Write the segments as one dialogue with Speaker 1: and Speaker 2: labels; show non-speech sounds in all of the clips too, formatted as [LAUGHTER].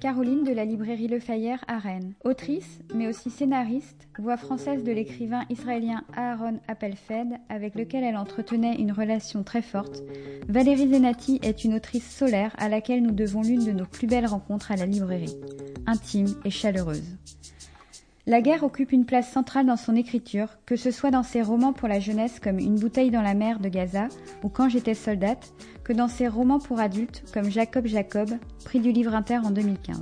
Speaker 1: Caroline de la librairie Le à Rennes. Autrice, mais aussi scénariste, voix française de l'écrivain israélien Aaron Appelfeld, avec lequel elle entretenait une relation très forte, Valérie Zenati est une autrice solaire à laquelle nous devons l'une de nos plus belles rencontres à la librairie, intime et chaleureuse. La guerre occupe une place centrale dans son écriture, que ce soit dans ses romans pour la jeunesse comme Une bouteille dans la mer de Gaza ou Quand j'étais soldate, que dans ses romans pour adultes comme Jacob Jacob, prix du livre inter en 2015.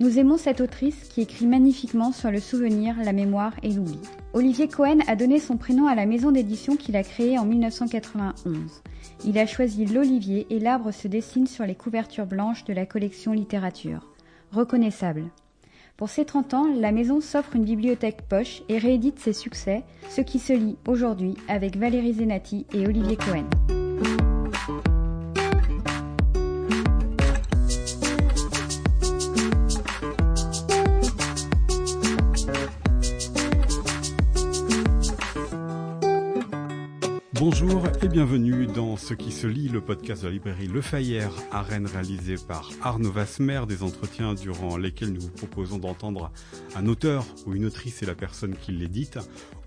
Speaker 1: Nous aimons cette autrice qui écrit magnifiquement sur le souvenir, la mémoire et l'oubli. Olivier Cohen a donné son prénom à la maison d'édition qu'il a créée en 1991. Il a choisi l'olivier et l'arbre se dessine sur les couvertures blanches de la collection littérature. Reconnaissable. Pour ses 30 ans, la maison s'offre une bibliothèque poche et réédite ses succès, ce qui se lit aujourd'hui avec Valérie Zenati et Olivier Cohen.
Speaker 2: Bonjour et bienvenue dans Ce qui se lit, le podcast de la librairie Le Fayère à Rennes réalisé par Arnaud Vasmer, des entretiens durant lesquels nous vous proposons d'entendre un auteur ou une autrice et la personne qui l'édite.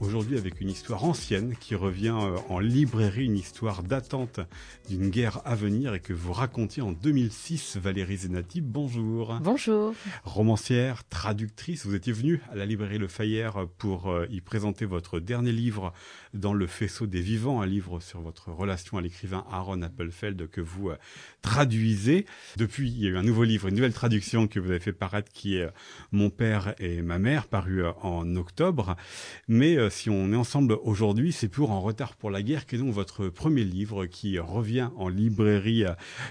Speaker 2: Aujourd'hui avec une histoire ancienne qui revient euh, en librairie, une histoire d'attente d'une guerre à venir et que vous racontiez en 2006, Valérie Zenati. Bonjour.
Speaker 3: Bonjour.
Speaker 2: Romancière, traductrice, vous étiez venue à la librairie Le Fayère pour euh, y présenter votre dernier livre dans le faisceau des vivants, un livre sur votre relation à l'écrivain Aaron Appelfeld que vous euh, traduisez. Depuis, il y a eu un nouveau livre, une nouvelle traduction que vous avez fait paraître qui est Mon père et ma mère, paru en octobre. Mais si on est ensemble aujourd'hui, c'est pour En retard pour la guerre, qui est donc votre premier livre qui revient en librairie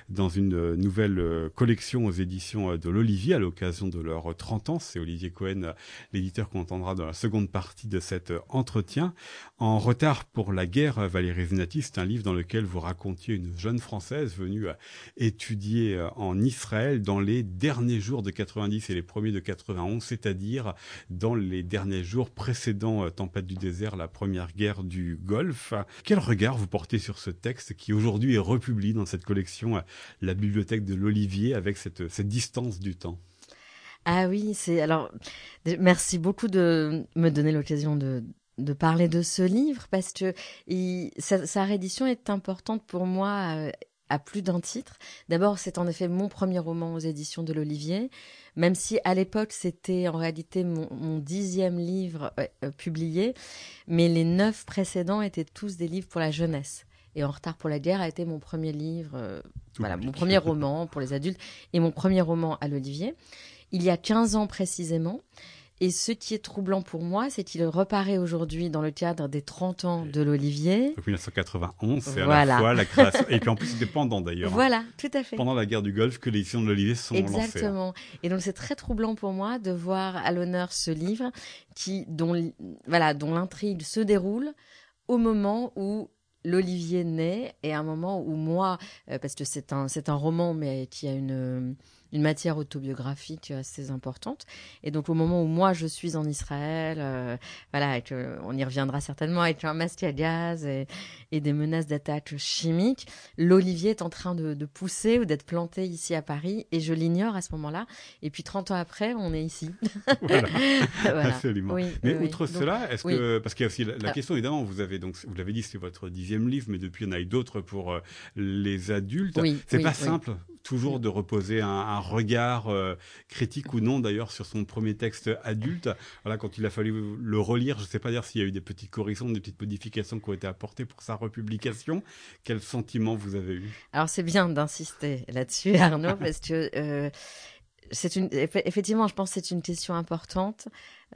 Speaker 2: dans une nouvelle collection aux éditions de l'Olivier à l'occasion de leurs 30 ans. C'est Olivier Cohen, l'éditeur qu'on entendra dans la seconde partie de cet entretien. En retard pour la guerre, Valérie Zenati, c'est un livre dans lequel vous racontiez une jeune Française venue étudier en Israël dans les derniers jours de 90 et les premiers de 91, c'est-à-dire dans les derniers jours précédant euh, Du désert, la première guerre du Golfe. Quel regard vous portez sur ce texte qui aujourd'hui est republié dans cette collection, euh, la bibliothèque de l'Olivier, avec cette, cette distance du temps?
Speaker 3: Ah oui, c'est alors merci beaucoup de me donner l'occasion de, de parler de ce livre parce que sa, réédition est importante pour moi euh, à, plus d'un titre. D'abord, c'est en effet mon premier roman aux éditions de l'Olivier, même si à l'époque c'était en réalité mon, dixième livre euh, euh, publié, mais les neuf précédents étaient tous des livres pour la jeunesse. Et En retard pour la guerre a été mon premier livre, voilà, mon premier roman pour les adultes et mon premier roman à l'Olivier. Il y a 15 ans précisément. Et ce qui est troublant pour moi, c'est qu'il reparaît aujourd'hui dans le cadre des 30 ans de l'Olivier.
Speaker 2: Donc 1991, c'est à la fois la création. Et puis en plus, c'était pendant d'ailleurs. Hein.
Speaker 3: Voilà, tout à fait.
Speaker 2: Pendant la guerre du Golfe que les éditions de l'Olivier sont
Speaker 3: lancées. Hein. Exactement. Et donc c'est très troublant pour moi de voir à l'honneur ce livre qui, dont, voilà, dont l'intrigue se déroule au moment où l'Olivier naît et à un moment où moi, euh, parce que c'est un, c'est un roman mais qui a une une matière autobiographique assez importante. Et donc au moment où moi je suis en Israël, euh, voilà, on y reviendra certainement avec un masque à gaz et, et des menaces d'attaque chimique, l'olivier est en train de, de pousser ou d'être planté ici à Paris et je l'ignore à ce moment-là. Et puis 30 ans après, on est ici.
Speaker 2: voilà, [LAUGHS] absolument. mais outre cela, est-ce que parce qu'il y a aussi la, ah. question évidemment, vous avez donc vous l'avez dit, c'est votre dixième livre, mais depuis il y en a eu d'autres pour euh, les adultes. c'est pas simple toujours de reposer un, un regard euh, critique ou non d'ailleurs sur son premier texte adulte. Voilà, quand il a fallu le relire, je ne sais pas dire s'il y a eu des petites corrections, des petites modifications qui ont été apportées pour sa republication. Quel sentiment vous avez eu?
Speaker 3: Alors c'est bien d'insister là-dessus, [LAUGHS] Arnaud, parce que euh, c'est une effectivement, je pense que c'est une question importante.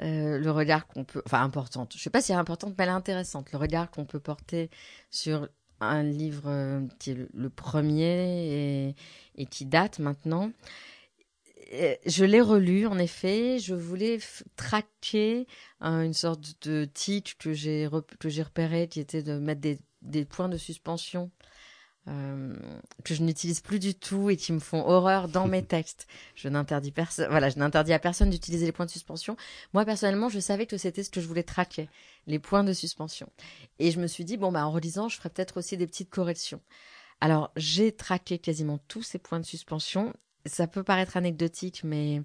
Speaker 3: Euh, le regard qu'on peut, enfin importante. Je sais pas si elle est importante, mais elle est intéressante. Le regard qu'on peut porter sur un livre euh, qui est le premier et, et qui date maintenant. Je l'ai relu, en effet. Je voulais traquer une sorte de tic que j'ai que j'ai repéré, qui était de mettre des, des points de suspension euh, que je n'utilise plus du tout et qui me font horreur dans mes [LAUGHS] textes. Je n'interdis personne, voilà, je n'interdis à personne d'utiliser les points de suspension. Moi personnellement, je savais que c'était ce que je voulais traquer, les points de suspension. Et je me suis dit bon bah en relisant, je ferai peut-être aussi des petites corrections. Alors j'ai traqué quasiment tous ces points de suspension ça peut paraître anecdotique, mais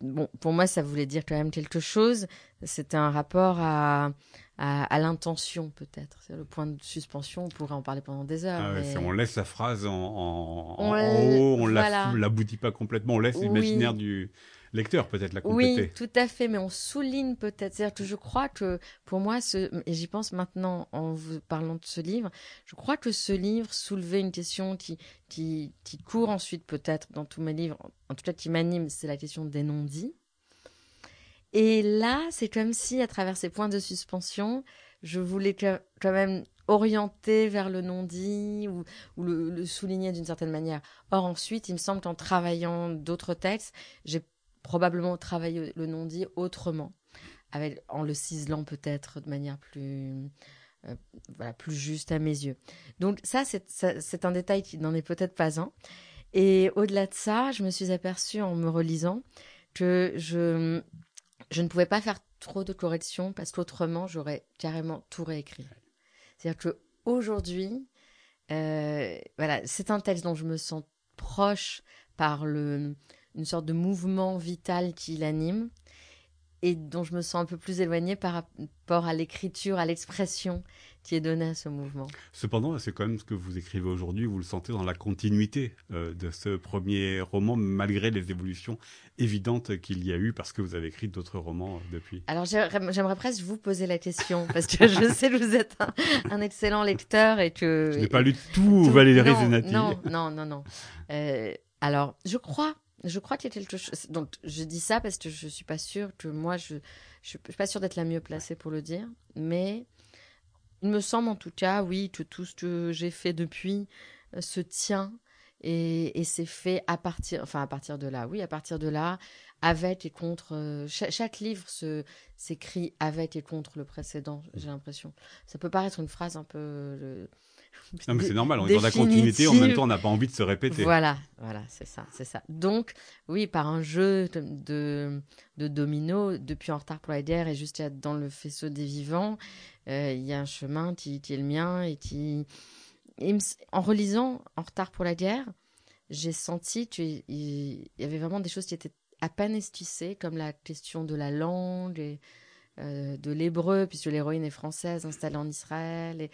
Speaker 3: bon, pour moi, ça voulait dire quand même quelque chose. C'était un rapport à, à, l'intention, peut-être. Le point de suspension, on pourrait en parler pendant des heures.
Speaker 2: Ah on laisse la phrase en, en, on haut, on ne l'aboutit pas complètement, on laisse l'imaginaire du lecteur peut-être la compléter.
Speaker 3: Oui, tout à fait, mais on souligne peut-être. C'est-à-dire que je crois que, pour moi, ce, et j'y pense maintenant en vous parlant de ce livre, je crois que ce livre soulevait une question qui, qui, qui court ensuite peut-être dans tous mes livres, en tout cas qui m'anime, c'est la question des non-dits. Et là, c'est comme si, à travers ces points de suspension, je voulais quand même orienter vers le non-dit ou, ou le, le, souligner d'une certaine manière. Or, ensuite, il me semble qu'en travaillant d'autres textes, j'ai probablement travailler le non-dit autrement, en le ciselant peut-être de manière plus, euh, voilà, plus juste à mes yeux. Donc ça, c'est un détail qui n'en est peut-être pas un. Et au-delà de ça, je me suis aperçue en me relisant que je, je ne pouvais pas faire trop de corrections parce qu'autrement, j'aurais carrément tout réécrit. C'est-à-dire que aujourd'hui, euh, voilà, c'est un texte dont je me sens proche par le, une sorte de mouvement vital qui l'anime et dont je me sens un peu plus éloignée par rapport à l'écriture, à l'expression qui est donnée à ce mouvement.
Speaker 2: Cependant, c'est quand même ce que vous écrivez aujourd'hui, vous le sentez dans la continuité euh, de ce premier roman, malgré les évolutions évidentes qu'il y a eu, parce que vous avez écrit d'autres romans euh, depuis.
Speaker 3: Alors j'aimerais presque vous poser la question, parce que je [LAUGHS] sais que vous êtes un, excellent lecteur et que...
Speaker 2: Je n'ai pas lu tout, Valérie Zenati.
Speaker 3: Non, non, non, non. Euh, alors, je crois je crois qu'il y a quelque chose. Donc, je dis ça parce que je suis pas sûre que moi, je, je, suis pas sûre d'être la mieux placée pour le dire. Mais il me semble en tout cas, oui, que tout ce que j'ai fait depuis euh, se tient et, et c'est fait à partir, enfin à partir de là, oui, à partir de là, avec et contre. Euh, chaque, livre s'écrit avec et contre le précédent. J'ai l'impression. Ça peut paraître une phrase un peu.
Speaker 2: Non, mais c'est normal, on est dans la continuité, en même temps, on n'a pas envie de se répéter.
Speaker 3: Voilà, voilà, c'est ça, c'est ça. Donc, oui, par un jeu de, de domino, depuis En retard pour la guerre et juste dans le faisceau des vivants, euh, il y a un chemin qui, qui, est le mien et qui. en relisant En retard pour la guerre, j'ai senti qu'il y avait vraiment des choses qui étaient à peine esquissées, comme la question de la langue et euh, de l'hébreu, puisque l'héroïne est française, installée en Israël. Et,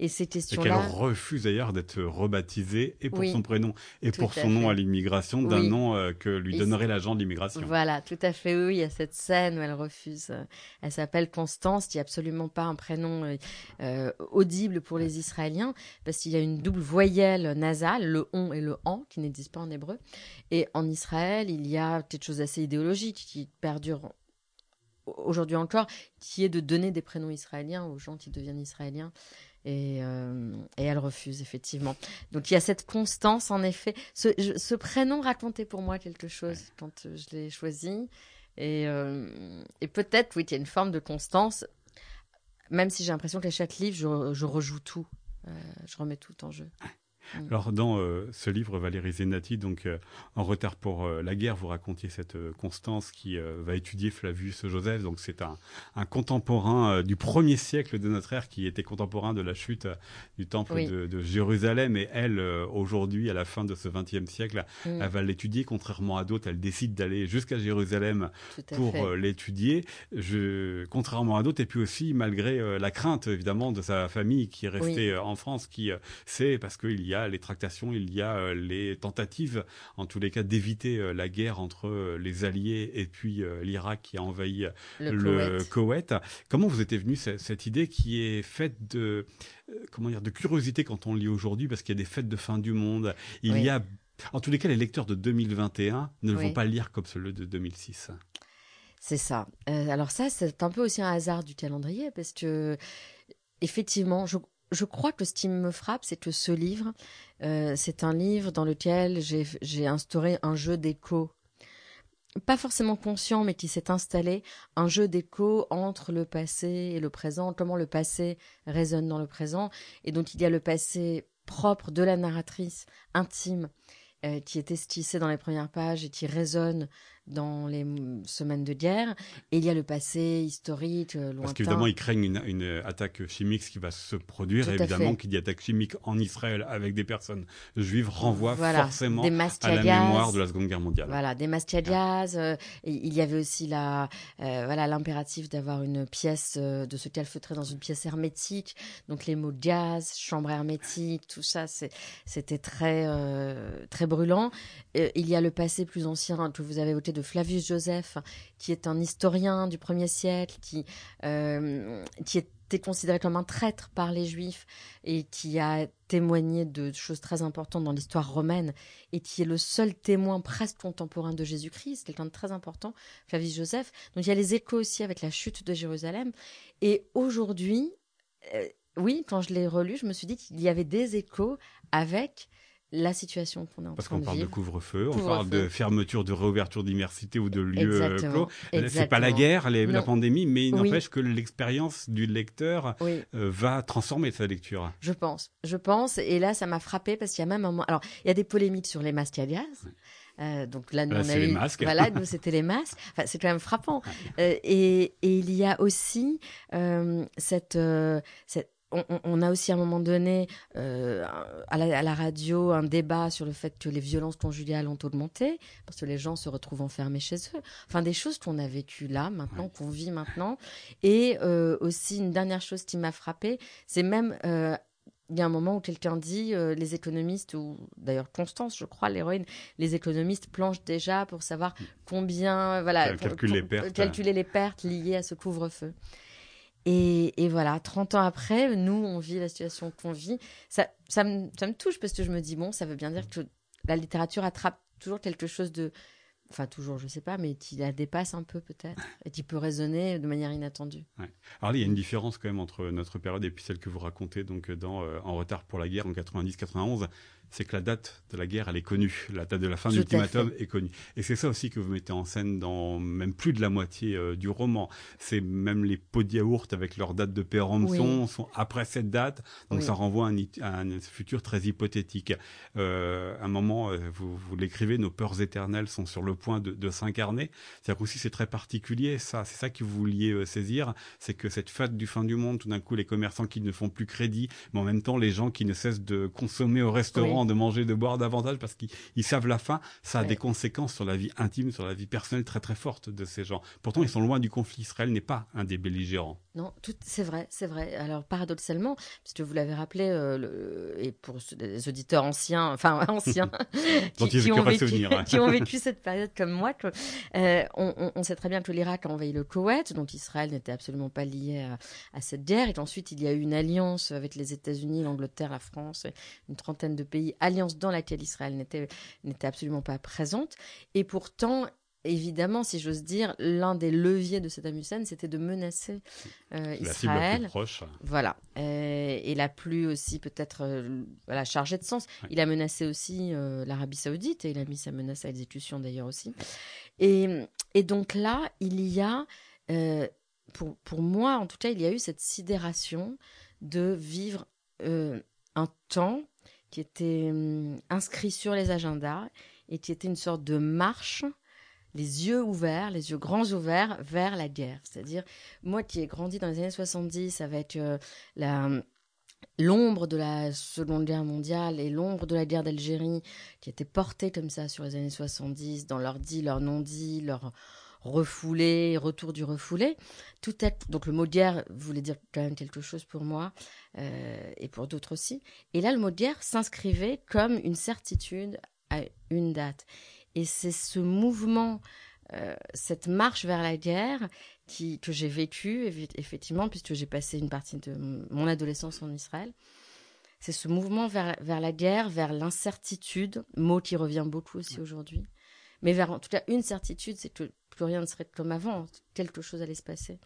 Speaker 3: et ces questions-là.
Speaker 2: qu'elle refuse d'ailleurs d'être rebaptisée et pour son prénom et pour son nom à l'immigration d'un nom euh, que lui donnerait l'agent de l'immigration.
Speaker 3: Voilà, tout à fait. Oui, il y a cette scène où elle refuse. Euh, elle s'appelle Constance, qui n'est absolument pas un prénom euh, audible pour les Israéliens parce qu'il y a une double voyelle nasale, le on et le en, qui n'existent pas en hébreu. Et en Israël, il y a quelque chose d'assez idéologique qui perdure aujourd'hui encore, qui est de donner des prénoms israéliens aux gens qui deviennent israéliens. Et, euh, et, elle refuse effectivement. Donc il y a cette constance en effet. Ce, ce prénom racontait pour moi quelque chose quand euh, je l'ai choisi. Et, euh, et peut-être, oui, il y a une forme de constance, même si j'ai l'impression qu'à chaque livre, je, je rejoue tout. Euh, je remets tout en jeu.
Speaker 2: Mm. Alors dans euh, ce livre, Valérie Zenati, donc euh, en retard pour euh, la guerre, vous racontiez cette Constance qui va étudier Flavius Joseph. Donc c'est un, un, contemporain du premier siècle de notre ère qui était contemporain de la chute du temple de, de, Jérusalem. Et elle, aujourd'hui, à la fin de ce XXe siècle, mm. elle va l'étudier. Contrairement à d'autres, elle décide d'aller jusqu'à Jérusalem pour l'étudier. Contrairement à d'autres, et puis aussi malgré la crainte évidemment de sa famille qui est restée en France, qui sait parce qu'il y a les tractations, il y a euh, les tentatives, en tous les cas, d'éviter euh, la guerre entre euh, les Alliés et puis l'Irak qui a envahi le, Koweït. Comment vous était venue cette, idée qui est faite de comment dire de curiosité quand on lit aujourd'hui parce qu'il y a des fêtes de fin du monde, il y a en tous les cas, les lecteurs de 2021 ne vont pas lire comme ceux de 2006.
Speaker 3: C'est ça. alors ça, c'est un peu aussi un hasard du calendrier parce que effectivement, je, je crois que ce qui me frappe, c'est que ce livre, euh, c'est un livre dans lequel j'ai instauré un jeu d'écho. Pas forcément conscient, mais qui s'est installé, un jeu d'écho entre le passé et le présent, comment le passé résonne dans le présent. Et donc il y a le passé propre de la narratrice, intime, euh, qui est esquissé dans les premières pages et qui résonne dans les semaines de guerre, et il y a le passé historique euh, lointain.
Speaker 2: Parce qu'évidemment, ils craignent une, une, attaque chimique qui va se produire. et évidemment, qui dit attaque chimique en Israël avec des personnes juives renvoie forcément à la mémoire de la Seconde Guerre mondiale.
Speaker 3: Voilà, des gaz. Euh, il y avait aussi la, euh, voilà, l'impératif d'avoir une pièce, de se calfeutrer dans une pièce hermétique. Donc les mots gaz, chambre hermétique, tout ça, c'était très, très brûlant. il y a le passé plus ancien que vous avez évoqué de Flavius Joseph, qui est un historien du 1er siècle, qui, euh, qui était considéré comme un traître par les Juifs et qui a témoigné de choses très importantes dans l'histoire romaine et qui est le seul témoin presque contemporain de Jésus-Christ, quelqu'un de très important, Flavius Joseph. Donc il y a les échos aussi avec la chute de Jérusalem. Et aujourd'hui, euh, oui, quand je l'ai relu, je me suis dit qu'il y avait des échos avec la situation qu'on est en
Speaker 2: Parce
Speaker 3: train
Speaker 2: de
Speaker 3: vivre.
Speaker 2: Parce qu'on parle de couvre-feu, on parle de fermeture, de réouverture d'immersité ou de lieux euh, clos. C'est pas la guerre, la pandémie, mais il n'empêche que l'expérience du lecteur euh, va transformer sa lecture.
Speaker 3: Je pense, je pense. Et là, ça m'a frappé parce qu'il y a même un moment. Alors, il y a des polémiques sur les masques à gaz. Euh, donc là, nous, on a
Speaker 2: eu, les masques.
Speaker 3: Voilà, [LAUGHS] nous, c'était les masques. Enfin, c'est quand même frappant. et, et, il y a aussi cette, cette on, a aussi à un moment donné euh, à, la, radio un débat sur le fait que les violences conjugales ont augmenté parce que les gens se retrouvent enfermés chez eux. Enfin, des choses qu'on a vécues là, maintenant, qu'on vit maintenant. Et euh, aussi une dernière chose qui m'a frappée, c'est même euh, il y a un moment où quelqu'un dit les économistes ou d'ailleurs Constance, je crois, l'héroïne, les économistes planchent déjà pour savoir mm. combien, voilà,
Speaker 2: calculer
Speaker 3: les pertes liées à ce couvre-feu. Et, voilà, 30 ans après, nous, on vit la situation qu'on vit. Ça, ça, me, ça me touche parce que je me dis, bon, ça veut bien dire que la littérature attrape toujours quelque chose de. Enfin, toujours, je sais pas, mais qui la dépasse un peu peut-être [LAUGHS] et qui peut résonner de manière inattendue.
Speaker 2: Alors, il y a une différence quand même entre notre période et puis celle que vous racontez donc dans euh, En retard pour la guerre en 90-91 c'est que la date de la guerre, elle est connue. La date de la fin de l'ultimatum est connue. Et c'est ça aussi que vous mettez en scène dans même plus de la moitié euh, du roman. C'est même les pots de yaourt avec leur date de péremption sont après cette date. Donc ça renvoie à un, futur très hypothétique. Euh, un moment, euh, vous, vous l'écrivez, nos peurs éternelles sont sur le point de, de s'incarner. C'est-à-dire aussi c'est très particulier. Ça, c'est ça que vous vouliez saisir. C'est que cette fête du fin du monde, tout d'un coup, les commerçants qui ne font plus crédit, mais en même temps les gens qui ne cessent de consommer au restaurant de manger, de boire davantage parce qu'ils savent la fin. Ça a des conséquences sur la vie intime, sur la vie personnelle très très fortes de ces gens. Pourtant, ils sont loin du conflit. Israël n'est pas un des belligérants.
Speaker 3: Non, c'est vrai, c'est vrai. Alors paradoxalement, puisque vous l'avez rappelé, euh, et pour les auditeurs anciens, enfin [LAUGHS] anciens, [LAUGHS] [LAUGHS] qui, ont vécu, qui, ont vécu, cette période comme moi, que, euh, on, sait très bien que l'Irak a envahi le Koweït, donc Israël n'était absolument pas lié à, à, cette guerre, et ensuite il y a eu une alliance avec les États-Unis, l'Angleterre, la France, une trentaine de pays alliance dans laquelle Israël n'était absolument pas présente. Et pourtant, évidemment, si j'ose dire, l'un des leviers de Saddam Hussein, c'était de menacer euh, la Israël.
Speaker 2: Cible la plus proche.
Speaker 3: Voilà. Euh, et la plus aussi peut-être euh, voilà, chargée de sens. Il a menacé aussi l'Arabie Saoudite et il a mis sa menace à exécution d'ailleurs aussi. Et, et, donc là, il y a, pour, pour moi en tout cas, il y a eu cette sidération de vivre un temps qui était hum, inscrit sur les agendas et qui était une sorte de marche, les yeux ouverts, les yeux grands ouverts vers la guerre. C'est-à-dire, moi qui ai grandi dans les années 70 avec euh, la l'ombre de la Seconde Guerre mondiale et l'ombre de la guerre d'Algérie qui était portée comme ça sur les années 70 dans leurs dits, leurs non-dits, leurs refoulé, retour du refoulé. Tout est, donc le mot guerre voulait dire quand même quelque chose pour moi euh, et pour d'autres aussi. Et là, le mot guerre s'inscrivait comme une certitude à une date. Et c'est ce mouvement, euh, cette marche vers la guerre qui, que j'ai vécu effectivement puisque j'ai passé une partie de mon adolescence en Israël. C'est ce mouvement vers, vers la guerre, vers l'incertitude, mot qui revient beaucoup aussi aujourd'hui, mais vers en tout cas une certitude, c'est que plus rien ne serait comme avant, quelque chose allait se passer.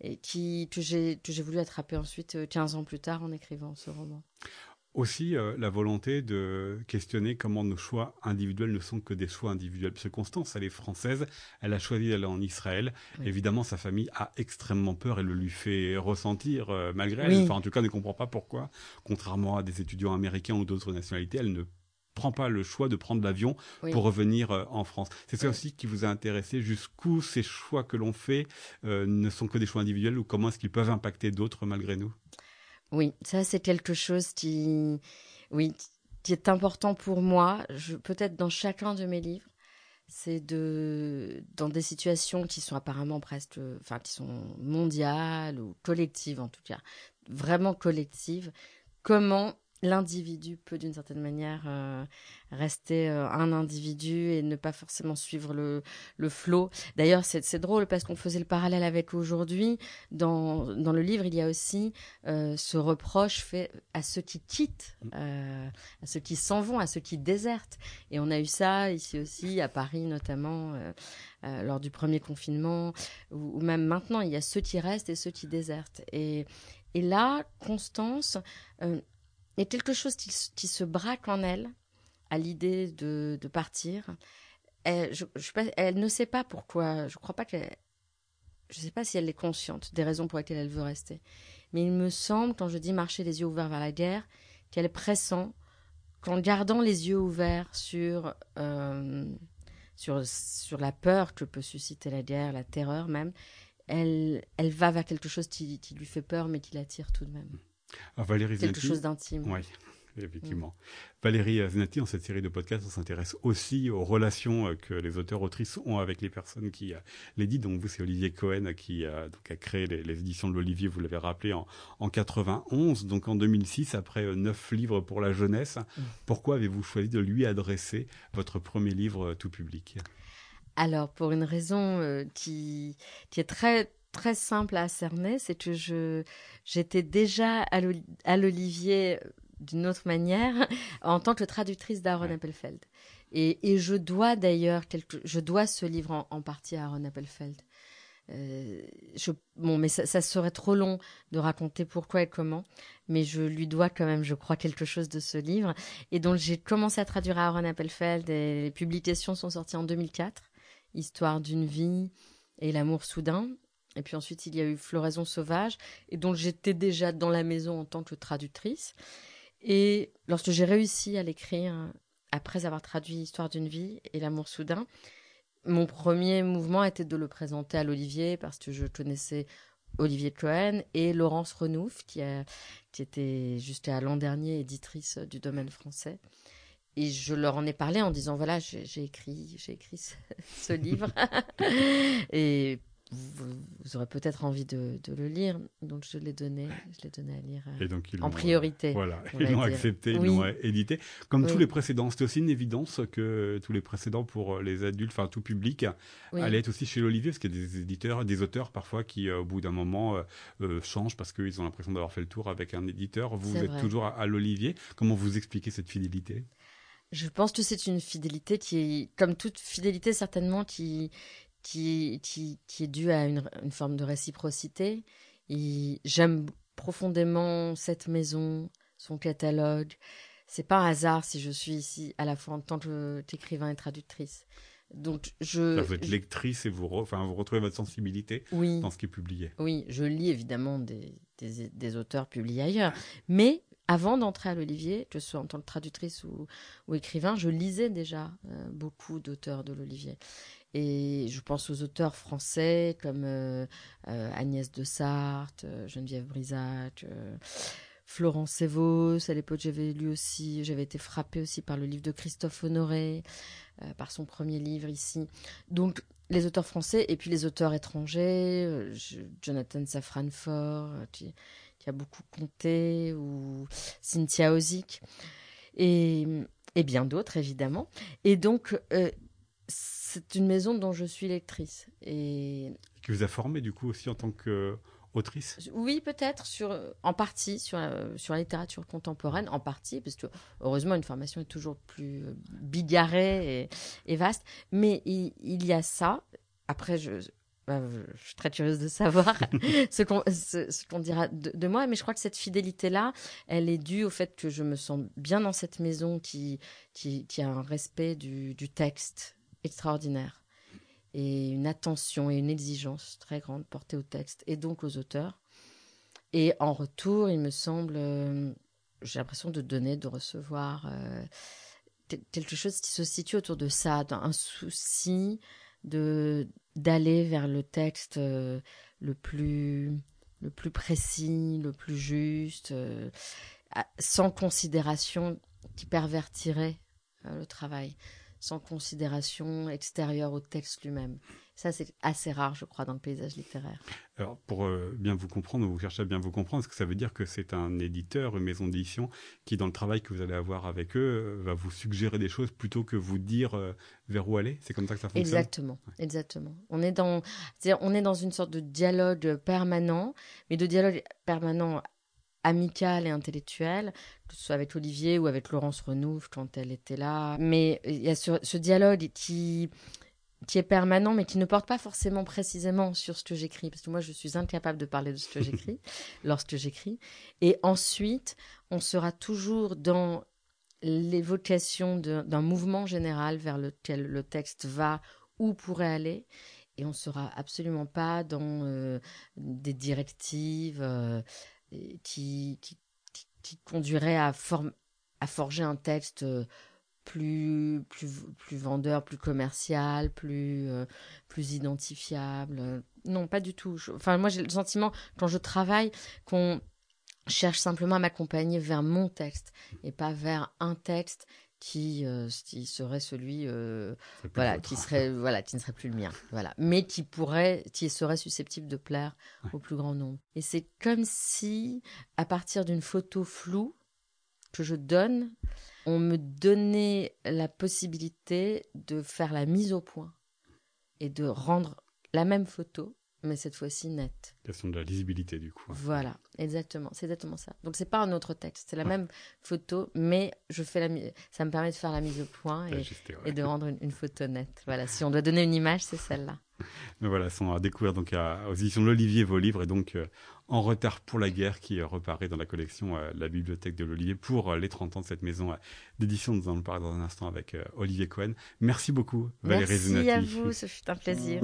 Speaker 3: Et qui, que j'ai voulu attraper ensuite 15 euh, ans plus tard en écrivant ce roman.
Speaker 2: Aussi, euh, la volonté de questionner comment nos choix individuels ne sont que des choix individuels. Parce que Constance, elle est française, elle a choisi d'aller en Israël. Évidemment, sa famille a extrêmement peur et le lui fait ressentir euh, malgré elle. Enfin, en tout cas, ne comprend pas pourquoi, contrairement à des étudiants américains ou d'autres nationalités, elle ne prend pas le choix de prendre l'avion pour revenir euh, en France. C'est ça aussi qui vous a intéressé, jusqu'où ces choix que l'on fait euh, ne sont que des choix individuels ou comment est-ce qu'ils peuvent impacter d'autres malgré nous?
Speaker 3: Oui, ça c'est quelque chose qui, oui, qui est important pour moi. Peut-être dans chacun de mes livres, c'est de dans des situations qui sont apparemment presque, enfin qui sont mondiales ou collectives en tout cas, vraiment collectives. Comment l'individu peut d'une certaine manière euh, rester euh, un individu et ne pas forcément suivre le, le flot. D'ailleurs, c'est drôle parce qu'on faisait le parallèle avec aujourd'hui. Dans, dans le livre, il y a aussi euh, ce reproche fait à ceux qui quittent, à ceux qui s'en vont, à ceux qui désertent. Et on a eu ça ici aussi, à Paris notamment, lors du premier confinement, ou, ou, même maintenant, il y a ceux qui restent et ceux qui désertent. Et, et là, Constance, y a quelque chose qui, se braque en elle à l'idée de, partir. Elle, je, ne sait pas pourquoi. Je crois pas qu'elle. Je ne sais pas si elle est consciente des raisons pour lesquelles elle veut rester. Mais il me semble, quand je dis marcher les yeux ouverts vers la guerre, qu'elle pressent qu'en gardant les yeux ouverts sur, euh, sur, sur la peur que peut susciter la guerre, la terreur même, elle, elle va vers quelque chose qui, qui lui fait peur, mais qui l'attire tout de même.
Speaker 2: Ah, Valérie
Speaker 3: Quelque chose d'intime.
Speaker 2: Oui, effectivement. Mm. Valérie Znati, dans cette série de podcasts, on s'intéresse aussi aux relations euh, que les auteurs-autrices ont avec les personnes qui euh, les disent. Donc vous, c'est Olivier Cohen qui a, donc, a créé les, éditions de l'Olivier, vous l'avez rappelé, en, en 91. Donc en 2006, après euh, neuf livres pour la jeunesse, mm. pourquoi avez-vous choisi de lui adresser votre premier livre tout public?
Speaker 3: Alors, pour une raison qui, qui est très très simple à cerner, c'est que je j'étais déjà à l'Olivier euh, d'une autre manière [LAUGHS] en tant que traductrice d'Aaron Appelfeld. Et, et, je dois d'ailleurs je dois ce livre en, partie à Aaron Appelfeld. Euh, je, bon, mais ça, serait trop long de raconter pourquoi et comment, mais je lui dois quand même, je crois, quelque chose de ce livre. Et donc j'ai commencé à traduire Aaron Appelfeld et les publications sont sorties en 2004, Histoire d'une vie et l'amour soudain. Et puis ensuite, il y a eu Floraison sauvage, et donc j'étais déjà dans la maison en tant que traductrice. Et lorsque j'ai réussi à l'écrire, après avoir traduit Histoire d'une vie et L'amour soudain, mon premier mouvement était de le présenter à l'Olivier, parce que je connaissais Olivier Cohen et Laurence Renouf, qui, a, qui était jusqu'à l'an dernier éditrice du domaine français. Et je leur en ai parlé en disant voilà, j'ai écrit, j'ai écrit ce, [LAUGHS] ce livre. [LAUGHS] et vous, aurez peut-être envie de, le lire, donc je l'ai donné, je l'ai donné à lire et donc en priorité.
Speaker 2: Voilà, ils l'ont accepté, ils l'ont édité. Comme tous les précédents, c'était aussi une évidence que tous les précédents pour les adultes, enfin tout public, allaient être aussi chez l'Olivier, parce qu'il y a des éditeurs, des auteurs parfois qui, euh, au bout d'un moment, euh, euh, changent parce qu'ils ont l'impression d'avoir fait le tour avec un éditeur. Vous, êtes toujours à, l'Olivier. Comment vous expliquez cette fidélité?
Speaker 3: Je pense que c'est une fidélité qui est, comme toute fidélité certainement, qui, qui, qui, qui est dû à une, une forme de réciprocité. J'aime profondément cette maison, son catalogue. C'est pas un hasard si je suis ici à la fois en tant qu'écrivain et traductrice. Donc je.
Speaker 2: vous êtes lectrice et vous, enfin, vous retrouvez votre sensibilité dans ce qui est publié.
Speaker 3: Oui, je lis évidemment des, des, des auteurs publiés ailleurs, mais avant d'entrer à l'Olivier, que ce soit en tant que traductrice ou, ou écrivain, je lisais déjà euh, beaucoup d'auteurs de l'Olivier. Et je pense aux auteurs français comme euh, euh, Agnès de Sarthe, Geneviève Brisac, Florence Sévos. À l'époque, j'avais lu aussi, j'avais été frappée aussi par le livre de Christophe Honoré, par son premier livre ici. Donc, les auteurs français et puis les auteurs étrangers, Jonathan Safranfort, qui, qui a beaucoup compté, ou Cynthia Ozick, et, et bien d'autres, évidemment. Et donc, euh, c'est une maison dont je suis lectrice. Et...
Speaker 2: Qui vous a formé, du coup, aussi en tant que autrice
Speaker 3: Oui, peut-être, sur, en partie, sur, sur la littérature contemporaine, en partie, parce que heureusement, une formation est toujours plus bigarrée et, et vaste. Mais il, il, y a ça. Après, je, bah, je suis très curieuse de savoir [LAUGHS] ce qu'on ce, qu'on dira de, moi, mais je crois que cette fidélité-là, elle est due au fait que je me sens bien dans cette maison qui, qui, qui a un respect du, du, texte extraordinaire et une attention et une exigence très grande portée au texte et donc aux auteurs. Et en retour, il me semble, euh, j'ai l'impression de donner, de recevoir. Euh, quelque chose qui se situe autour de ça, un souci de d'aller vers le texte euh, le plus le plus précis, le plus juste, sans considération qui pervertirait le travail, sans considération extérieure au texte lui-même. Ça, c'est assez rare, je crois, dans le paysage littéraire.
Speaker 2: Alors, pour euh, bien vous comprendre, vous cherchez à bien vous comprendre, est-ce que ça veut dire que c'est un éditeur, une maison d'édition, qui, dans le travail que vous allez avoir avec eux, euh, va vous suggérer des choses plutôt que vous dire euh, vers où aller? C'est comme ça que ça fonctionne?
Speaker 3: Exactement, exactement. On est, dans, on est dans une sorte de dialogue permanent, mais de dialogue permanent amical et intellectuel, que ce soit avec Olivier ou avec Laurence Renouf quand elle était là. Mais il y a ce dialogue qui qui est permanent, mais qui ne porte pas forcément précisément sur ce que j'écris, parce que moi, je suis incapable de parler de ce que j'écris [LAUGHS] lorsque j'écris. Et ensuite, on sera toujours dans l'évocation d'un mouvement général vers lequel le texte va ou pourrait aller, et on sera absolument pas dans euh, des directives euh, qui, conduiraient à, forger un texte. Euh, plus, vendeur, plus commercial, plus, euh, identifiable. Non, pas du tout. enfin, moi, j'ai le sentiment, quand je travaille, qu'on cherche simplement à m'accompagner vers mon texte et pas vers un texte qui, euh, qui serait celui euh, voilà qui serait [LAUGHS] voilà qui ne serait plus le mien voilà. Mais qui pourrait qui serait susceptible de plaire au plus grand nombre. Et c'est comme si à partir d'une photo floue que je donne on me donnait la possibilité de faire la mise au point et de rendre la même photo, mais cette fois-ci nette.
Speaker 2: Question de la lisibilité du coup.
Speaker 3: Voilà, exactement, c'est exactement ça. Donc c'est pas un autre texte, c'est la même photo, mais je fais la ça me permet de faire la mise au point et, de rendre une, photo nette. Voilà, si on doit donner une image, c'est celle-là. [LAUGHS]
Speaker 2: Mais voilà, sont à découvrir donc aux éditions de l'Olivier vos livres et donc euh, en retard pour la guerre qui reparaît dans la collection euh, La Bibliothèque de l'Olivier pour euh, les 30 ans de cette maison euh, d'édition. Nous allons parler dans un instant avec Olivier Cohen. Merci beaucoup, Valérie
Speaker 3: Merci à vous, ce fut un plaisir.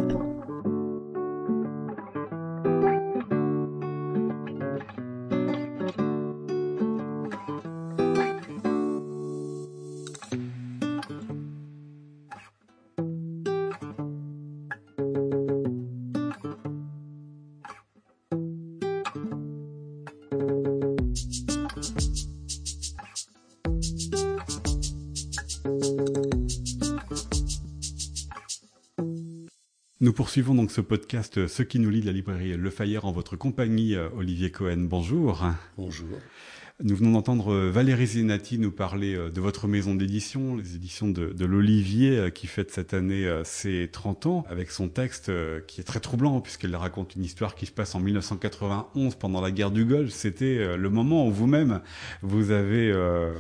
Speaker 2: Nous poursuivons donc ce podcast Ce qui nous lie de la librairie Le Fayère en votre compagnie, Olivier Cohen. Bonjour.
Speaker 4: Bonjour.
Speaker 2: Nous venons d'entendre euh, Valérie Zenati nous parler euh, de votre maison d'édition, les éditions de, de l'Olivier, euh, qui fête cette année ses 30 ans, avec son texte qui est très troublant, puisqu'elle raconte une histoire qui se passe en 1991, pendant la guerre du Golfe. C'était le moment où vous-même, vous avez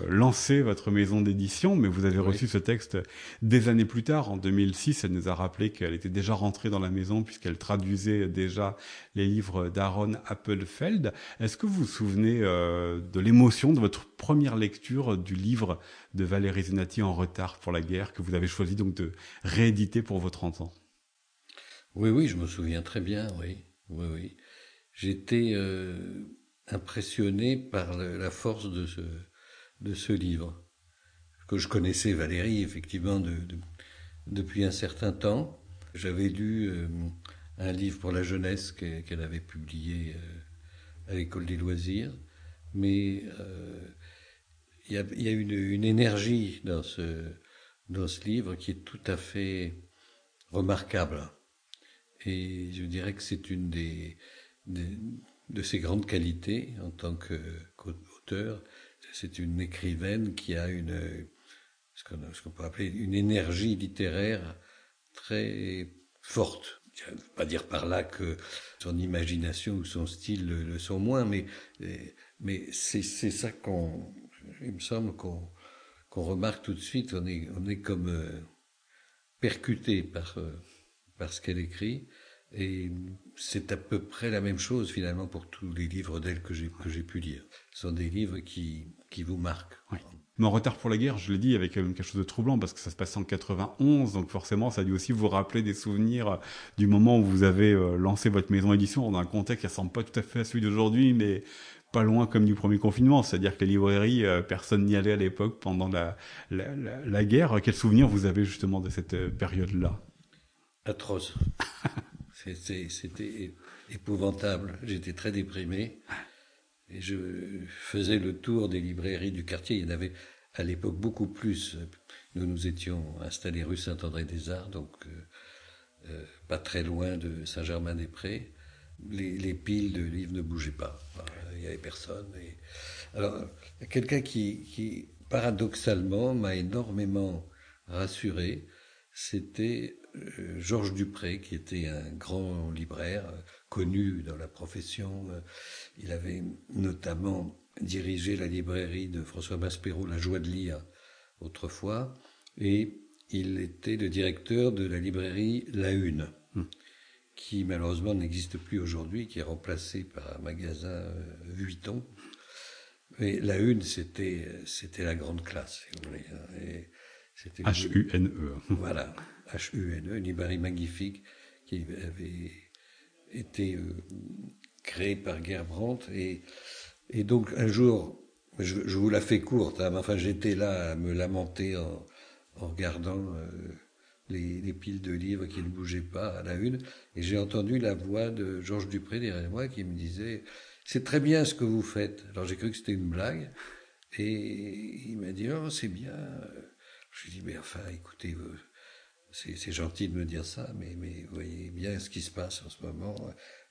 Speaker 2: lancé votre maison d'édition, mais vous avez reçu ce texte des années plus tard, en 2006. Elle nous a rappelé qu'elle était déjà rentrée dans la maison, puisqu'elle traduisait déjà les livres d'Aaron Appelfeld. Est-ce que vous vous souvenez de de votre première lecture du livre de Valérie Zenati en retard pour la guerre que vous avez choisi donc de rééditer pour vos 30 ans
Speaker 4: Oui, oui, je me souviens très bien, oui. oui, oui. J'étais euh, impressionné par la force de ce, livre, que je connaissais Valérie effectivement de, depuis un certain temps. J'avais lu euh, un livre pour la jeunesse qu'elle avait publié euh, à l'école des loisirs mais euh, il y a, une, énergie dans ce, dans ce livre qui est tout à fait remarquable. Et je dirais que c'est une des, de ses grandes qualités en tant qu'auteur. C'est une écrivaine qui a une, ce qu'on peut appeler une énergie littéraire très forte. Je ne veux pas dire par là que son imagination ou son style le, sont moins, mais mais c'est ça qu'on, il me semble qu'on qu'on remarque tout de suite. On est, on est comme euh, percuté par, euh, par ce qu'elle écrit. Et c'est à peu près la même chose finalement pour tous les livres d'elle que j'ai pu lire. Ce sont des livres qui qui vous marquent.
Speaker 2: Oui. Mais retard pour la guerre, je l'ai dit, avec quelque chose de troublant parce que ça se passe en 91, donc forcément, ça a dû aussi vous rappeler des souvenirs du moment où vous avez euh, lancé votre maison édition dans un contexte qui ressemble pas tout à fait à celui d'aujourd'hui, mais pas loin comme du premier confinement, c'est-à-dire que les librairies, personne n'y allait à l'époque pendant la, la, guerre. Quel souvenir vous avez justement de cette période-là?
Speaker 4: Atroce. [LAUGHS] C'était épouvantable. J'étais très déprimé. Et je faisais le tour des librairies du quartier. Il y en avait à l'époque beaucoup plus. Nous nous étions installés rue Saint-André-des-Arts, donc euh, euh, pas très loin de Saint-Germain-des-Prés. Les, piles de livres ne bougeaient pas. Il n'y avait personne. Alors, quelqu'un qui, paradoxalement, m'a énormément rassuré, c'était euh, Georges Dupré, qui était un grand libraire, connu dans la profession. Il avait notamment dirigé la librairie de François Maspero, La Joie de lire, autrefois, et il était le directeur de la librairie La Une. Qui malheureusement n'existe plus aujourd'hui, qui est remplacé par un magasin euh, Vuitton. Mais La Une, c'était, c'était la grande classe, si vous voulez.
Speaker 2: Hein. H-U-N-E.
Speaker 4: Voilà, H-U-N-E, une librairie magnifique qui avait été euh, créée par Gerbrandt et et donc un jour, je, vous la fais courte, hein, enfin j'étais là à me lamenter en, regardant euh, les, piles de livres qui ne bougeaient pas à la une, et j'ai entendu la voix de Georges Dupré derrière moi qui me disait c'est très bien ce que vous faites. Alors j'ai cru que c'était une blague, et il m'a dit non c'est bien. Je lui ai dit mais enfin écoutez. Euh, c'est gentil de me dire ça, mais, mais voyez bien ce qui se passe en ce moment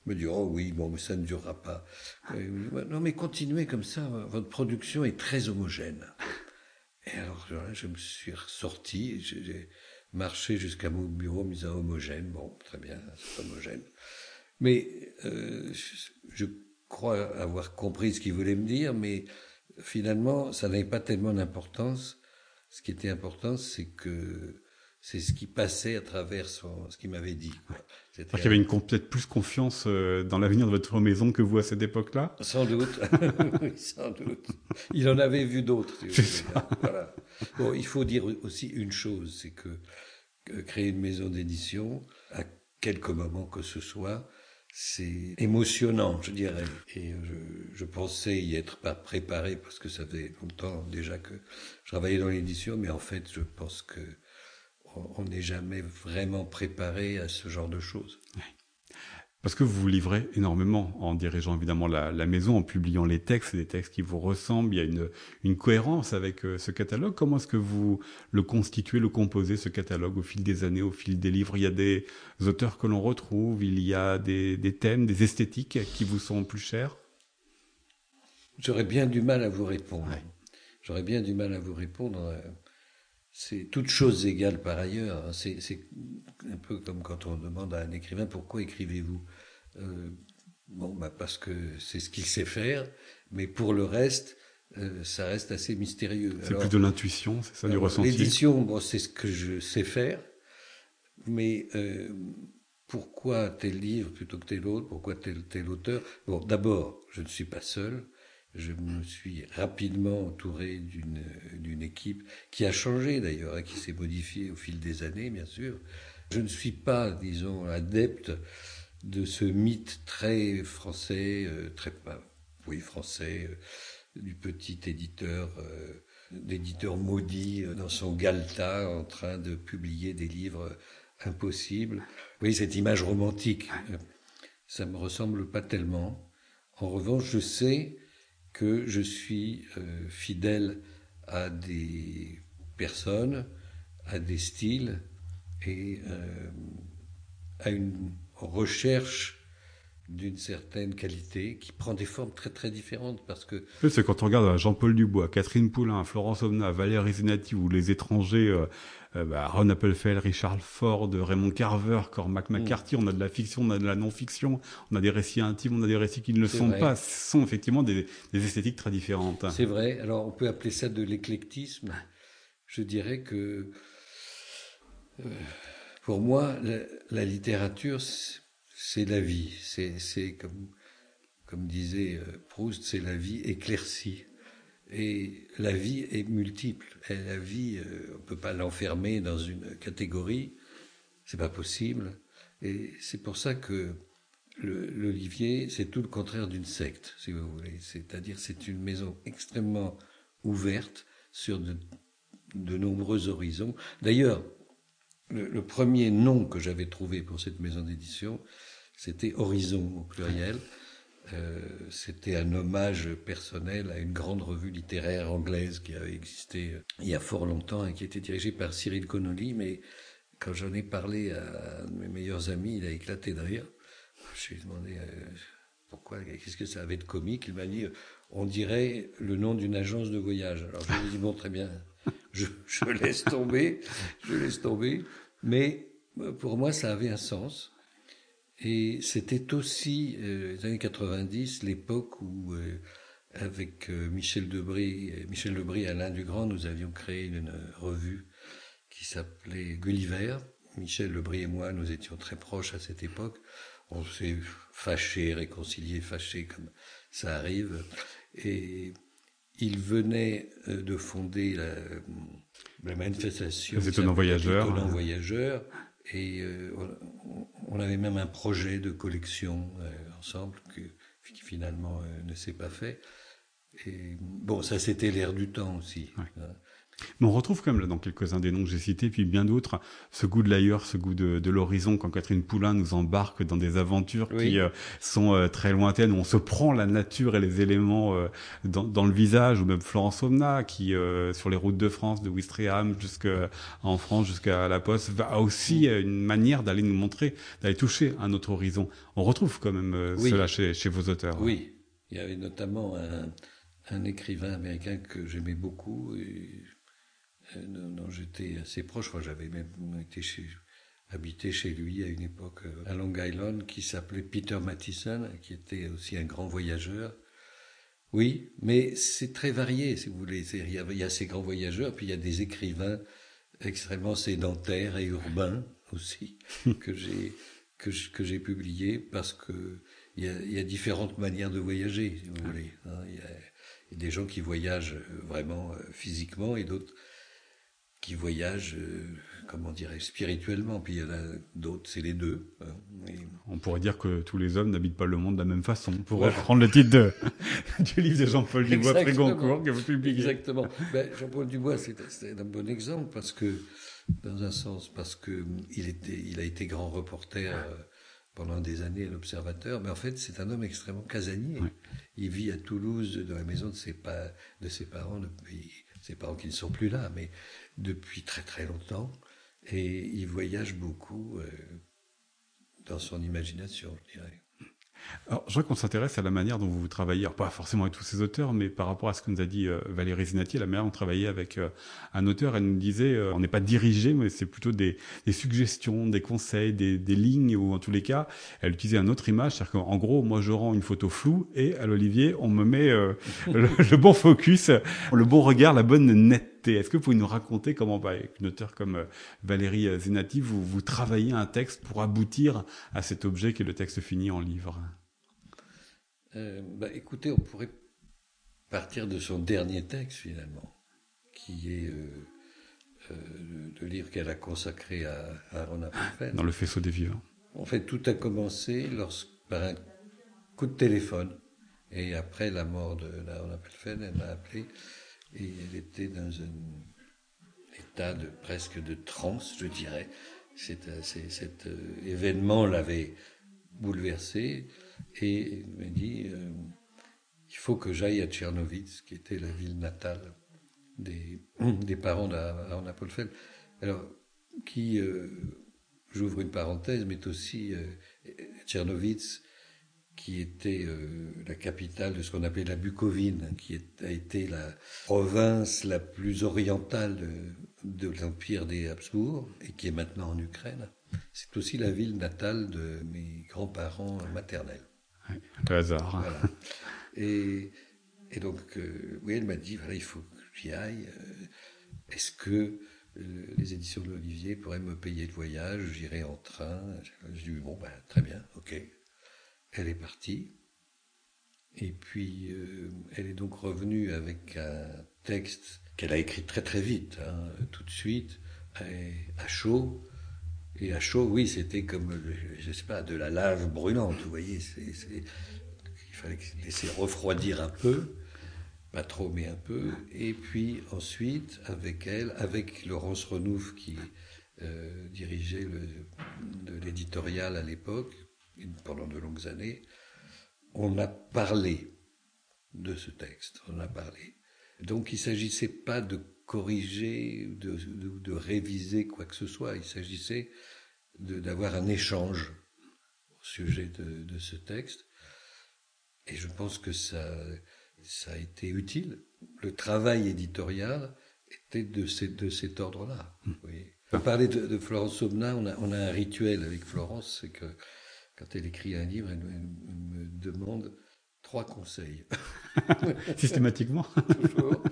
Speaker 4: me dit oh oui bon mais ça ne durera pas. Non mais continuez comme ça, votre production est très homogène. Et alors je me suis ressorti, j'ai marché jusqu'à mon bureau, me disant homogène, bon très bien, c'est homogène. Mais euh, je, crois avoir compris ce qu'il voulait me dire, mais finalement ça n'avait pas tellement d'importance. Ce qui était important, c'est que c'est ce qui passait à travers son, ce qu'il m'avait dit.
Speaker 2: Il y avait une peut-être plus confiance euh, dans l'avenir de votre maison que vous à cette époque-là?
Speaker 4: Sans doute, [LAUGHS] sans doute. Il en avait vu d'autres. voilà. Bon, il faut dire aussi une chose, c'est que, créer une maison d'édition, à quelque moment que ce soit, c'est émotionnant, je dirais. Et je, pensais y être pas préparé parce que ça fait longtemps déjà que je travaillais dans l'édition, mais en fait, je pense que on n'est jamais vraiment préparé à ce genre de choses.
Speaker 2: Parce que vous vous livrez énormément en dirigeant évidemment la, maison, en publiant les textes, des textes qui vous ressemblent, il y a une, une cohérence avec euh, ce catalogue. Comment est-ce que vous le constituez, le composez, ce catalogue, au fil des années, au fil des livres? Il y a des auteurs que l'on retrouve, il y a des, thèmes, des esthétiques qui vous sont plus chers?
Speaker 4: J'aurais bien du mal à vous répondre. J'aurais bien du mal à vous répondre. Euh, c'est toute chose égale par ailleurs. Hein. C'est un peu comme quand on demande à un écrivain pourquoi écrivez-vous? Euh, Bon, bah parce que c'est ce qu'il sait faire, mais pour le reste, euh, ça reste assez mystérieux.
Speaker 2: C'est plus de l'intuition, c'est ça, du ressenti
Speaker 4: L'édition, bon, c'est ce que je sais faire, mais euh, pourquoi tel livre plutôt que tel autre Pourquoi tel, tel auteur? Bon, d'abord, je ne suis pas seul je me suis rapidement entouré d'une équipe qui a changé d'ailleurs, hein, qui s'est modifiée au fil des années, bien sûr. Je ne suis pas, disons, adepte de ce mythe très français, euh, très, oui, français, euh, du petit éditeur, euh, d'éditeur maudit dans son galta en train de publier des livres impossibles. Oui, cette image romantique, ça me ressemble pas tellement. En revanche, je sais que je suis fidèle à des personnes, à des styles et à une recherche d'une certaine qualité qui prend des formes très très différentes parce que
Speaker 2: c'est quand on regarde Jean-Paul Dubois, Catherine Poulain, Florence Omna, Valérie Zenati ou les étrangers euh, euh, bah, Ron Appelfeld, Richard Ford, Raymond Carver, Cormac mm. McCarthy, on a de la fiction, on a de la non-fiction, on a des récits intimes, on a des récits qui ne le sont pas. Ce sont effectivement des, esthétiques très différentes.
Speaker 4: C'est vrai. Alors on peut appeler ça de l'éclectisme. Je dirais que euh, pour moi, la, littérature, c'est la vie. C'est comme, comme disait euh, Proust, c'est la vie éclaircie. Et la vie est multiple. La vie, euh, on ne peut pas l'enfermer dans une catégorie. C'est pas possible. Et c'est pour ça que l'Olivier, c'est tout le contraire d'une secte, si vous voulez. C'est-à-dire, c'est une maison extrêmement ouverte sur de, nombreux horizons. D'ailleurs, le, premier nom que j'avais trouvé pour cette maison d'édition, c'était Horizon au pluriel. Euh, c'était un hommage personnel à une grande revue littéraire anglaise qui avait existé euh, il y a fort longtemps et qui était dirigée par Cyril Connolly, mais quand j'en ai parlé à mes meilleurs amis, il a éclaté de rire. Je lui ai demandé euh, pourquoi, qu'est-ce que ça avait de comique? Il m'a dit, on dirait le nom d'une agence de voyage. Alors je lui ai dit, bon, très bien, je, laisse tomber, je laisse tomber. Mais euh, pour moi, ça avait un sens. Et c'était aussi, euh, les années 90, l'époque où, avec Michel Debris, Michel Debris et Alain Dugrand, nous avions créé une revue qui s'appelait Gulliver. Michel Lebris et moi, nous étions très proches à cette époque. On s'est fâchés, réconciliés, fâchés, comme ça arrive. Et il venait euh, de fonder la, la manifestation.
Speaker 2: Les étonnants voyageurs.
Speaker 4: Étonnants voyageurs. Et euh, on avait même un projet de collection euh, ensemble que, qui finalement ne s'est pas fait. Et bon, ça c'était l'air du temps aussi. Hein.
Speaker 2: Mais on retrouve quand même là dans quelques-uns des noms que j'ai cités, puis bien d'autres, ce goût de l'ailleurs, ce goût de, de l'horizon, quand Catherine Poulain nous embarque dans des aventures qui euh, sont euh, très lointaines, où on se prend la nature et les éléments euh, dans, dans, le visage, ou même Florence Omna, qui sur les routes de France, de Ouistreham jusqu'en France, jusqu'à la Poste, a aussi une manière d'aller nous montrer, d'aller toucher un autre horizon. On retrouve quand même cela chez, chez vos auteurs.
Speaker 4: Oui, il y avait notamment un, un écrivain américain que j'aimais beaucoup, et dont euh, j'étais assez proche. Moi, j'avais même été chez, habité chez lui à une époque euh, à Long Island, qui s'appelait Peter Mattison, qui était aussi un grand voyageur. Oui, mais c'est très varié, si vous voulez. Il y, a, il y, a, ces grands voyageurs, puis il y a des écrivains extrêmement sédentaires et urbains aussi [LAUGHS] que j'ai que, que j'ai publiés parce que il y, a, il y, a, différentes manières de voyager, si vous voulez. Hein. Il y, a, des gens qui voyagent vraiment euh, physiquement et d'autres qui voyagent, euh, comment dirais spirituellement. Puis il y en a d'autres, c'est les deux. Hein.
Speaker 2: On pourrait dire que tous les hommes n'habitent pas le monde de la même façon. Pour reprendre le titre de, [LAUGHS] du livre de Jean-Paul Dubois Frégoncourt que vous publiez.
Speaker 4: Exactement. Ben, Jean-Paul Dubois, c'est un bon exemple parce que, dans un sens, parce que il était, il a été grand reporter. Euh, pendant des années à l'Observateur, mais en fait c'est un homme extrêmement casanier. Il vit à Toulouse dans la maison de ses, de ses parents depuis ses parents qui ne sont plus là, mais depuis très très longtemps. Et il voyage beaucoup euh, dans son imagination, je dirais.
Speaker 2: Alors, je voudrais qu'on s'intéresse à la manière dont vous travaillez, alors pas forcément avec tous ces auteurs, mais par rapport à ce que nous a dit euh, Valérie Zinati, la manière dont on travaillait avec euh, un auteur, elle nous disait, euh, on n'est pas dirigé, mais c'est plutôt des, suggestions, des conseils, des, lignes, ou en tous les cas, elle utilisait une autre image, c'est-à-dire qu'en gros, moi je rends une photo floue, et à l'Olivier, on me met [LAUGHS] le, le, bon focus, le bon regard, la bonne netteté. Est-ce que vous pouvez nous raconter comment, bah, avec une auteure comme Valérie Zinati, vous, vous travaillez un texte pour aboutir à cet objet qui est le texte fini en livre?
Speaker 4: Euh, bah, écoutez, on pourrait partir de son dernier texte finalement, qui est euh, euh, le, livre qu'elle a consacré à, Aaron Appelfeld.
Speaker 2: Dans le faisceau des vivants.
Speaker 4: En fait, tout a commencé lorsque, par un coup de téléphone. Et après la mort de Aaron Appelfeld, elle m'a appelé et elle était dans un état de presque de transe, je dirais. Cet, cet événement l'avait bouleversée. Et il m'a dit euh, il faut que j'aille à Tchernovitz, qui était la ville natale des, [CLEARS THROAT] parents d'Aaron Appelfeld. Alors, qui, euh, j'ouvre une parenthèse, mais aussi euh, Tchernovitz, qui était la capitale de ce qu'on appelait la Bucovine, qui a été la province la plus orientale de, de l'empire des Habsbourg et qui est maintenant en Ukraine. C'est aussi la ville natale de mes grands-parents maternels.
Speaker 2: Le hasard.
Speaker 4: Et, et, donc, euh, oui, elle m'a dit, voilà, il faut que j'y aille. Euh, est-ce que euh, les éditions de l'Olivier pourraient me payer le voyage J'irai en train. J'ai dit, bon, ben, très bien, ok. Elle est partie. Et puis, elle est donc revenue avec un texte qu'elle a écrit très très vite, hein, tout de suite, à chaud, Et à chaud, oui, c'était comme, je sais pas, de la lave brûlante, vous voyez. il fallait laisser refroidir un peu, pas trop, mais un peu. Et puis ensuite, avec elle, avec Laurence Renouf qui euh, dirigeait l'éditorial à l'époque, pendant de longues années, on a parlé de ce texte, on a parlé. Donc il ne s'agissait pas de corriger, de, de, de, réviser quoi que ce soit, il s'agissait d'avoir un échange au sujet de, de, ce texte. Et je pense que ça, ça a été utile. Le travail éditorial était de, de cet ordre-là. Oui. On parlait de, de Florence Aubenas, on a, on a un rituel avec Florence, c'est que quand elle écrit un livre, elle, me demande trois conseils. [LAUGHS]
Speaker 2: Systématiquement. [LAUGHS]
Speaker 4: Toujours.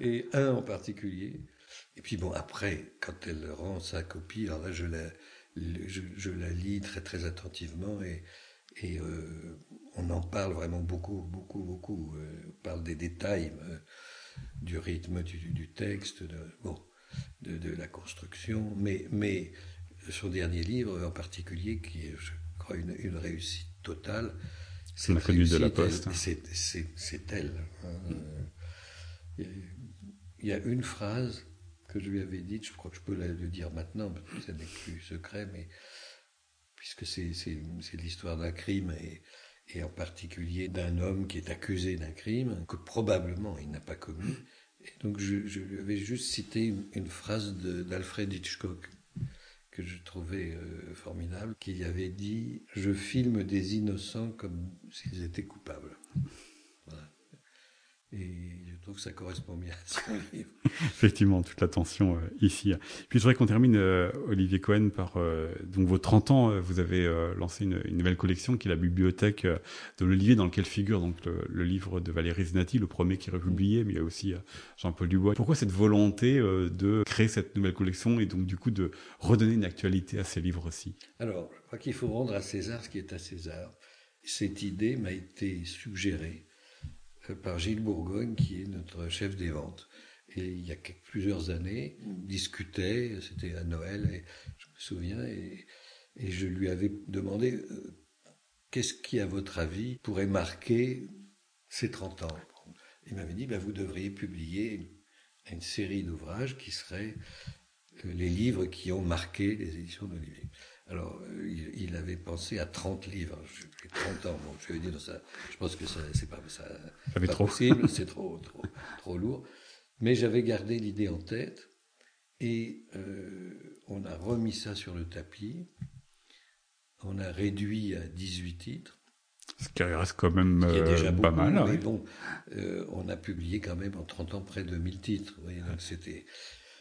Speaker 4: Et un en particulier. Et puis bon, après, quand elle rend sa copie, alors là, je la, je, je la lis très très attentivement et, et euh, on en parle vraiment beaucoup, beaucoup, beaucoup. Euh, on parle des détails, euh, du rythme du, du texte, de, bon, de, de, la construction, mais, mais son dernier livre en particulier, qui est, une, une réussite totale.
Speaker 2: C'est la de la Poste.
Speaker 4: C'est elle. Il y a une phrase que je lui avais dite, je crois que je peux le dire maintenant, parce que ça n'est plus secret, mais puisque c'est l'histoire d'un crime et, en particulier d'un homme qui est accusé d'un crime que probablement il n'a pas commis. Et donc je, lui avais juste cité une, une phrase d'Alfred Hitchcock que je trouvais euh, formidable, qui avait dit Je filme des innocents comme s'ils étaient coupables. Et je trouve que ça correspond bien à son livre. [LAUGHS]
Speaker 2: Effectivement, toute l'attention euh, ici. Puis je voudrais qu'on termine, euh, Olivier Cohen, par euh, donc vos 30 ans. Euh, vous avez lancé une, une, nouvelle collection qui est la bibliothèque de l'Olivier, dans lequel figure donc le, le, livre de Valérie Zinati, le premier qui est republié, mais il y a aussi Jean-Paul Dubois. Pourquoi cette volonté de créer cette nouvelle collection et donc du coup de redonner une actualité à ces livres-ci?
Speaker 4: Alors, je crois qu'il faut rendre à César ce qui est à César. Cette idée m'a été suggérée par Gilles Bourgogne, qui est notre chef des ventes. Et il y a plusieurs années, on discutait, c'était à Noël, et je me souviens, et, et je lui avais demandé euh, qu'est-ce qui, à votre avis, pourrait marquer ces 30 ans? Il m'avait dit, ben, vous devriez publier une, une série d'ouvrages qui seraient euh, les livres qui ont marqué les éditions d'Olivier. Alors, il, avait pensé à 30 livres. J'ai 30 ans. Bon, je lui ai dit, non, ça, je pense que ça, c'est pas, ça,
Speaker 2: pas
Speaker 4: trop. possible, [LAUGHS] c'est trop, trop, trop lourd. Mais j'avais gardé l'idée en tête et euh, on a remis ça sur le tapis. On a réduit à 18 titres.
Speaker 2: Ce qui reste quand même euh, déjà pas beaucoup, mal.
Speaker 4: Mais bon, euh, on a publié quand même en 30 ans près de 1000 titres. Voyez, donc c'était,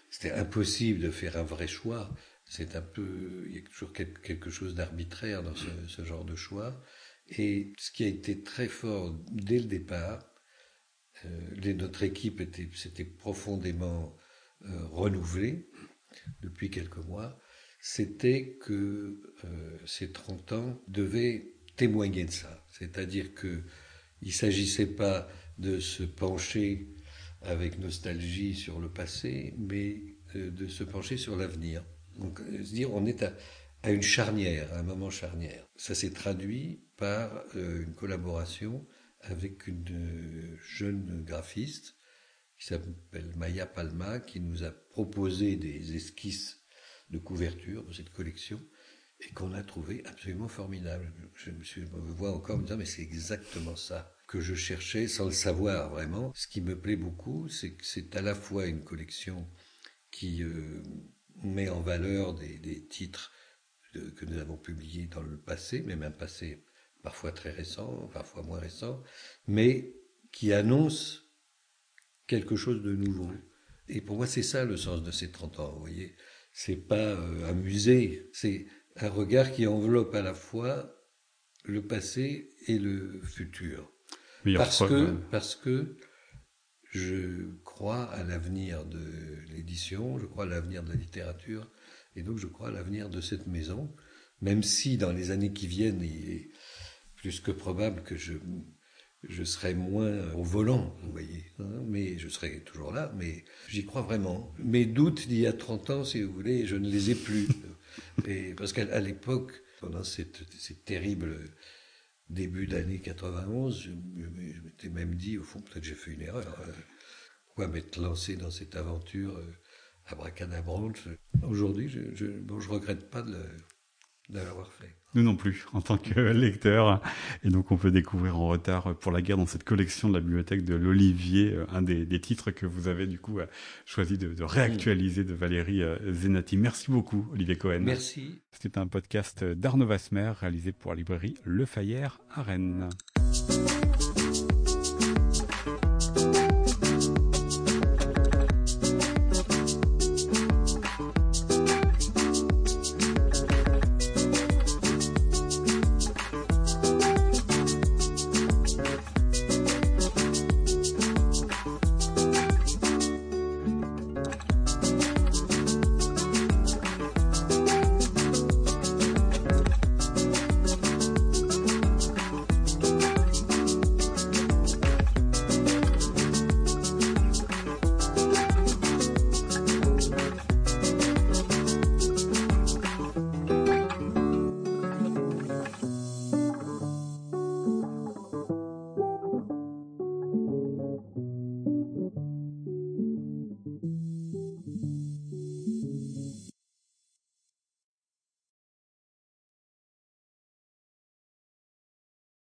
Speaker 4: c'était impossible de faire un vrai choix c'est un peu, il y a toujours quelque chose d'arbitraire dans ce, genre de choix. Et ce qui a été très fort dès le départ, euh, notre équipe était, s'était profondément euh, renouvelée depuis quelques mois, c'était que euh, ces 30 ans devaient témoigner de ça. C'est-à-dire que il s'agissait pas de se pencher avec nostalgie sur le passé, mais de se pencher sur l'avenir. Donc, euh, dire, on est à, une charnière, à un moment charnière. Ça s'est traduit par euh, une collaboration avec une euh, jeune graphiste qui s'appelle Maya Palma, qui nous a proposé des esquisses de couverture de cette collection et qu'on a trouvé absolument formidable. Je me, suis, vois encore me dire, mais c'est exactement ça que je cherchais sans le savoir vraiment. Ce qui me plaît beaucoup, c'est que c'est à la fois une collection qui met en valeur des, des titres de, que nous avons publiés dans le passé, même un passé parfois très récent, parfois moins récent, mais qui annonce quelque chose de nouveau. Et pour moi, c'est ça le sens de ces 30 ans, vous voyez. C'est pas euh, un musée, c'est un regard qui enveloppe à la fois le passé et le futur. Parce que, parce que je crois à l'avenir de l'édition, je crois à l'avenir de la littérature, et donc je crois à l'avenir de cette maison, même si dans les années qui viennent, il est plus que probable que je, je serai moins au volant, vous voyez, hein, mais je serai toujours là, mais j'y crois vraiment. Mes doutes d'il y a 30 ans, si vous voulez, je ne les ai plus. [LAUGHS] Et parce qu'à l'époque, pendant cette, cette terrible début d'année 91, je, je m'étais même dit, au fond, peut-être j'ai fait une erreur. Euh, pourquoi m'être lancé dans cette aventure euh, abracadabrante Aujourd'hui, je, je, bon, je regrette pas de l'avoir fait.
Speaker 2: Nous non plus, en tant que [LAUGHS] lecteur. Et donc, on peut découvrir en retard pour la guerre dans cette collection de la bibliothèque de l'Olivier, euh, un des, des, titres que vous avez du coup choisi de, de réactualiser de Valérie Zenati. Merci beaucoup, Olivier Cohen.
Speaker 4: Merci.
Speaker 2: C'était un podcast d'Arnaud Vasmer réalisé pour la librairie Le Fayère à Rennes.